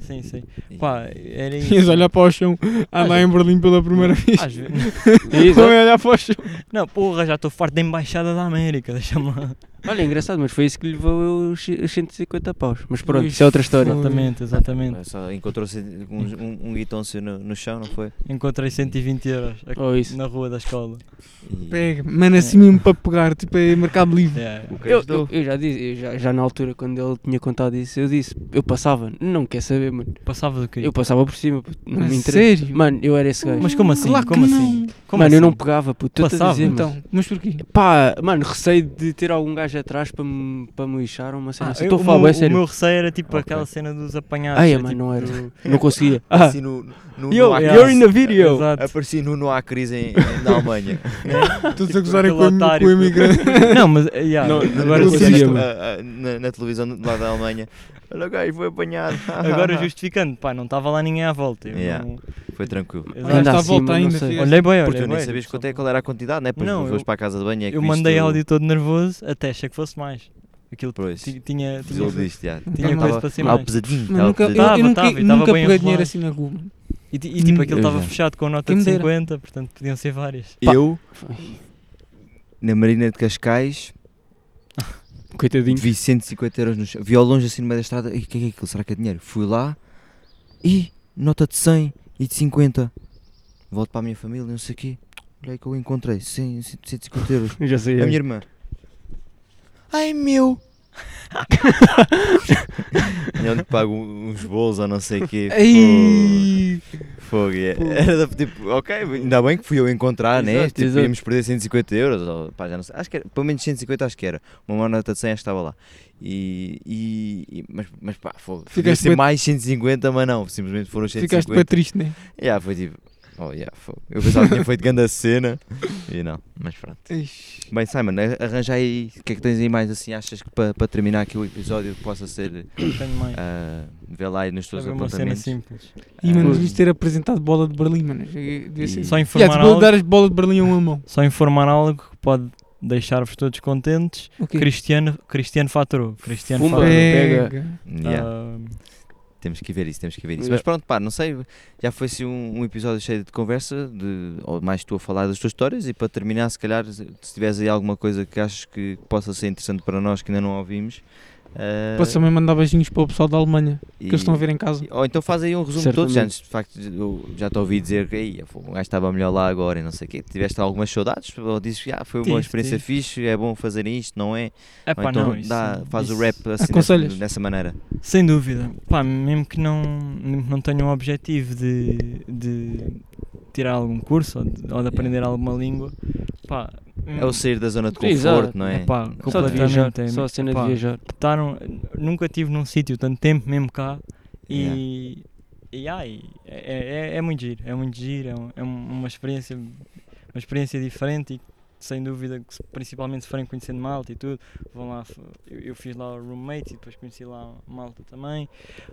Sim, sim. E- Pá, era [LAUGHS] isso. Ias olhar para o chão, andar em Berlim pela primeira vez. Às [LAUGHS] vezes. Olhar para o chão. Não, porra, já estou farto da Embaixada da América. Deixa-me lá. Olha, engraçado, mas foi isso que lhe levou os os 150 paus. Mas pronto, isso é outra história. Exatamente, exatamente. Mas Só encontrou-se um, um, um guitôncio no, no chão, não foi? Encontrei 120 euros aqui Ou isso. na rua da escola. E- Pega, mano, assim mesmo para pegar, tipo, é Mercado Livre. Yeah. O que Eu, eu, eu já disse, eu já, já na altura, quando ele tinha contado isso, eu disse, eu passava, não quer saber, mano. Passava do quê? Eu passava por cima, puto, não A me interessa. sério? Mano, eu era esse gajo. Mas como assim? Claro como assim? Como mano, eu não assim? pegava, puto, a Passava, dizer, Então, então. mas porquê? Pá, mano, receio de ter algum gajo atrás para me, para me lixar uma cena Ah, assim. eu- Estou a o falar, meu- é O sério. meu receio era tipo Ok. aquela cena dos apanhados. Ai, é mano, tipo não era. do- [LAUGHS] Não conseguia. Ah, Assim no, no, yo, no you're in the video. Exato. Apareci no Não Há Crise em, em- na Alemanha. [LAUGHS] Todos a gozarem aquele com, otário com o imigrante. [LAUGHS] Não, mas yeah, Não, agora, não conseguia. Ah, ah, na, na televisão lá da Alemanha. Olha o gajo, foi apanhado. [LAUGHS] agora justificando, pá, não estava lá ninguém à volta. Eu Yeah. não- Foi tranquilo. Está assim, ainda. sei. filho. Olhei bem, Porque olhei tu nem bem. sabias quanto é, qual era a quantidade, né? Depois Não, eu- para a casa de banho. É que Eu mandei o- áudio todo nervoso até achei que fosse mais. Aquilo Pois. ti- tinha, tinha, tinha preço para ser Estava mais. pesadinho. Mas nunca, eu, pesadinho. Tava, eu nunca, tava, e eu tava nunca peguei dinheiro assim na Google. E, e tipo, aquilo Eu estava fechado com a nota de me dera. 50, portanto podiam ser várias. Eu, na Marina de Cascais, Coitadinho. vi 150 euros no chão. Vi ao longe assim no meio da estrada. E o que é que é aquilo? Será que é dinheiro? Fui lá e nota de 100 e de 50. Volto para a minha família, não sei o quê. Olha aí que eu encontrei 100, 150 euros. [LAUGHS] Já sei. A minha irmã. Ai meu! E onde pago uns bolos ou não sei o quê. Fogo, fogo, é. Era da- tipo, ok, ainda bem que fui eu encontrar, né? Exato, Tipo, exato. íamos perder 150 euros, ou, pá, já não sei. Acho que era, pelo menos 150 acho que era. Uma nota de 100 acho que estava lá. E, e, e- mas, mas pá, fogo. Ficaste ser bué- mais 150, mas não, simplesmente foram Ficaste 150. bem triste, né? Yeah, foi tipo, oh yeah, fogo. Eu pensava que tinha feito grande cena e não, mas pronto. Ixi. Bem, Simon, a- arranja aí, o que é que tens aí mais assim? Achas que para para terminar aqui o episódio possa ser, Tenho mais. ah, vê lá aí nos teus Sabe uma cena apontamentos? simples. E mano, Ah, devias ter apresentado bola de Berlim, mano. Devia ser. E- Só Yeah, informar vou algo, dar as bolas de Berlim a um alemão. só informar algo que pode deixar-vos todos contentes. Ok. Cristiano, Cristiano faturou. Cristiano Fumba. faturou. pega. Pega. Yeah. Ah, Temos que ver isso, temos que ver isso. Yeah. Mas pronto, pá, não sei, já foi assim um, um episódio cheio de conversa, de, ou mais tu a falar das tuas histórias, e para terminar, se calhar, se tiveres aí alguma coisa que achas que possa ser interessante para nós que ainda não ouvimos. Ah, Posso também mandar beijinhos para o pessoal da Alemanha, que e- eles estão a ver em casa. Ou então faz aí um resumo de todos, antes, de facto, eu já te ouvi dizer que "Ei, o gajo estava melhor lá agora e não sei o quê. Tiveste algumas saudades? Ou dizes que ah, foi uma Tive, experiência tive. fixe, é bom fazer isto, não é? é pá, então não. Isso, dá, faz o isso- rap assim dessa, dessa maneira. Sem dúvida. Pá, mesmo que não, mesmo que não tenha um objetivo de, de tirar algum curso ou de, ou de aprender alguma língua, pá. É o sair da zona de conforto, Exato. não é? pá, Só de viajar, completamente. é- só a cena pá, de viajar. estar um- nunca estive num sítio tanto tempo, mesmo cá, Yeah. e, e, ai, é, é, é muito giro, é muito giro, é, um- é um- uma experiência uma experiência diferente e sem dúvida que principalmente se forem conhecendo malta e tudo, vão lá, eu, eu fiz lá o roommate e depois conheci lá malta também,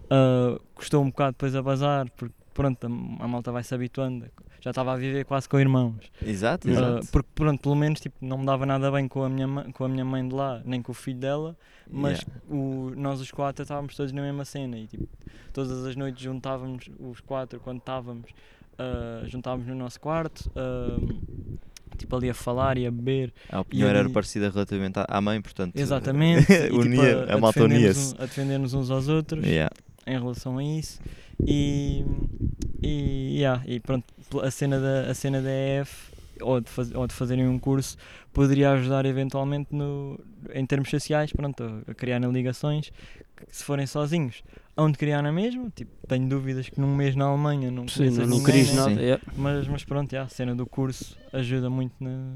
Ah, custou um bocado depois a bazar, porque pronto, a, a malta vai se habituando, já estava a viver quase com irmãos. Exato, Uh, exato. porque pronto, pelo menos tipo, não me dava nada bem com a, minha, com a minha mãe de lá, nem com o filho dela, mas Yeah. o, nós os quatro estávamos todos na mesma cena e tipo, todas as noites juntávamos os quatro quando estávamos, uh, juntávamos no nosso quarto, uh, tipo ali a falar e a beber. A opinião era ali- parecida relativamente à- mãe, portanto. Exatamente. [LAUGHS] e, tipo, unia, a, malta defendermos unia-se. um- a defender-nos uns aos outros Yeah. em relação a isso. E, e, yeah, e pronto, a cena da, a cena da EF ou de, faz, ou de fazerem um curso poderia ajudar eventualmente no, em termos sociais pronto, a, a criar ligações se forem sozinhos. Hão de criar na mesma, tipo, tenho dúvidas que num mês na Alemanha não Sim, não, não querias né? nada. Yeah. mas, mas pronto, yeah, a cena do curso ajuda muito na,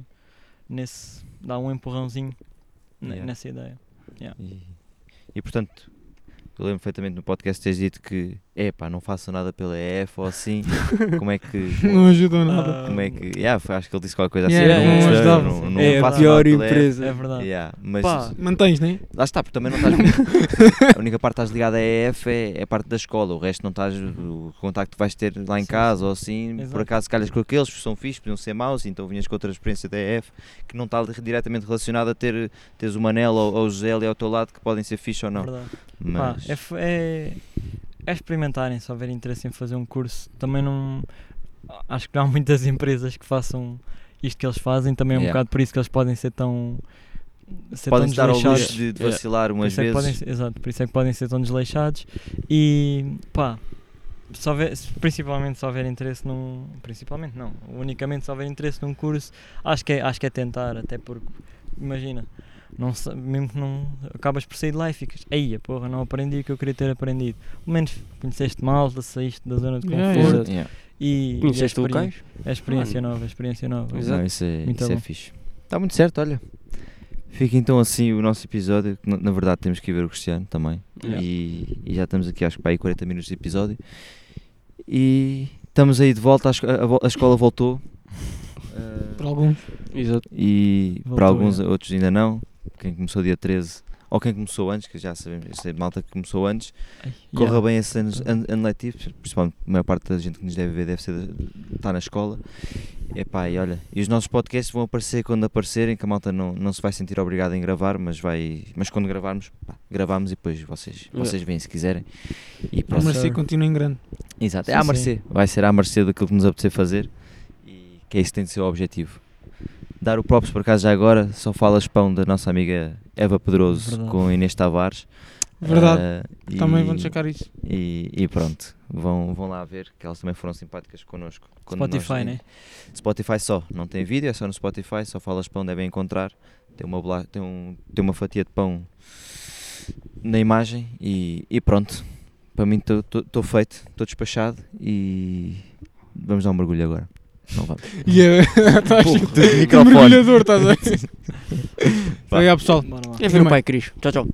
nesse, dá um empurrãozinho Yeah. nessa ideia. E, e, portanto, eu lembro perfeitamente no podcast teres dito que é pá, não façam nada pela EF ou assim. [LAUGHS] Como é que. Não ajudou nada. Como é que. Yeah, acho que ele disse qualquer coisa assim. Yeah, não, não gostei, ajudava. não, não É a façam pior nada empresa. É verdade. Yeah, mas Pá, Mantens, né? lá está, porque também não estás. [LAUGHS] a única parte que estás ligada à EF é, é a parte da escola, o resto não estás. O contacto que vais ter lá em Sim, casa ou assim, Exato. por acaso calhas com aqueles, são fixos, podiam ser maus, então vinhas com outra experiência da EF que não está diretamente relacionada a ter teres o Manel ou, ou o José ali ao teu lado que podem ser fixos ou não. verdade. Pá, Mas é, f- é, é experimentarem se houver interesse em fazer um curso. Também não. Acho que não há muitas [LAUGHS] empresas que façam isto que eles fazem. Também é um Yeah. bocado por isso que eles podem ser tão. Ser podem tão dar ao luxo de, de Yeah. vacilar Por umas é podem vezes. ser- exato, por isso é que podem ser tão desleixados. E pá, se houver, principalmente se houver interesse num. Principalmente não, unicamente se houver interesse num curso, acho que é, acho que é tentar, até porque imagina. Não, mesmo que não acabas por sair de lá e ficas, eia porra, não aprendi o que eu queria ter aprendido. Pelo menos conheceste malta, saíste da zona de conforto. Yeah. e, Conheceste e a locais? a experiência nova, a experiência nova. Exato. Não, isso é, Muito isso é fixe. Está muito certo, olha. Fica então assim o nosso episódio. que Na, na verdade, temos que ir ver o Cristiano também. Yeah. E, e já estamos aqui, acho que para aí 40 minutos de episódio. E estamos aí de volta. A, a a escola voltou. Uh, Para alguns. Exato. e Voltou, para alguns, é. outros ainda não. Quem começou dia 13, ou quem começou antes, que já sabemos, sei de malta que começou antes, corra bem esse ano, ano, ano letivo, principalmente a maior parte da gente que nos deve ver deve ser está na escola. Epá, e olha, e os nossos podcasts vão aparecer quando aparecerem, que a malta não, não se vai sentir obrigada em gravar, mas vai, mas quando gravarmos, pá, gravamos e depois vocês, vocês vêm se quiserem. E A. Mercê continua em grande. Exato, é Sim, à mercê, vai ser à mercê daquilo que nos apetecer fazer e que é isso que tem de ser o objetivo. Dar o props por acaso já agora, só falas pão da nossa amiga Eva Pedroso Verdade. com Inês Tavares. Verdade. E- Também vão checar isso. e, e pronto, vão, vão lá ver que elas também foram simpáticas connosco. Nós Spotify, nem- né? Spotify só, não tem vídeo, é só no Spotify, só falas pão, devem encontrar. Tem uma, tem um, tem uma fatia de pão na imagem e, e pronto. Para mim estou feito, estou despachado e vamos dar um mergulho agora. Não vamos. E é, [LAUGHS] tá Porra, chique. de microfone. mergulhador, estás a ver? [LAUGHS] Obrigado, pessoal. Bora lá. É ver o pai Cris. Tchau, tchau.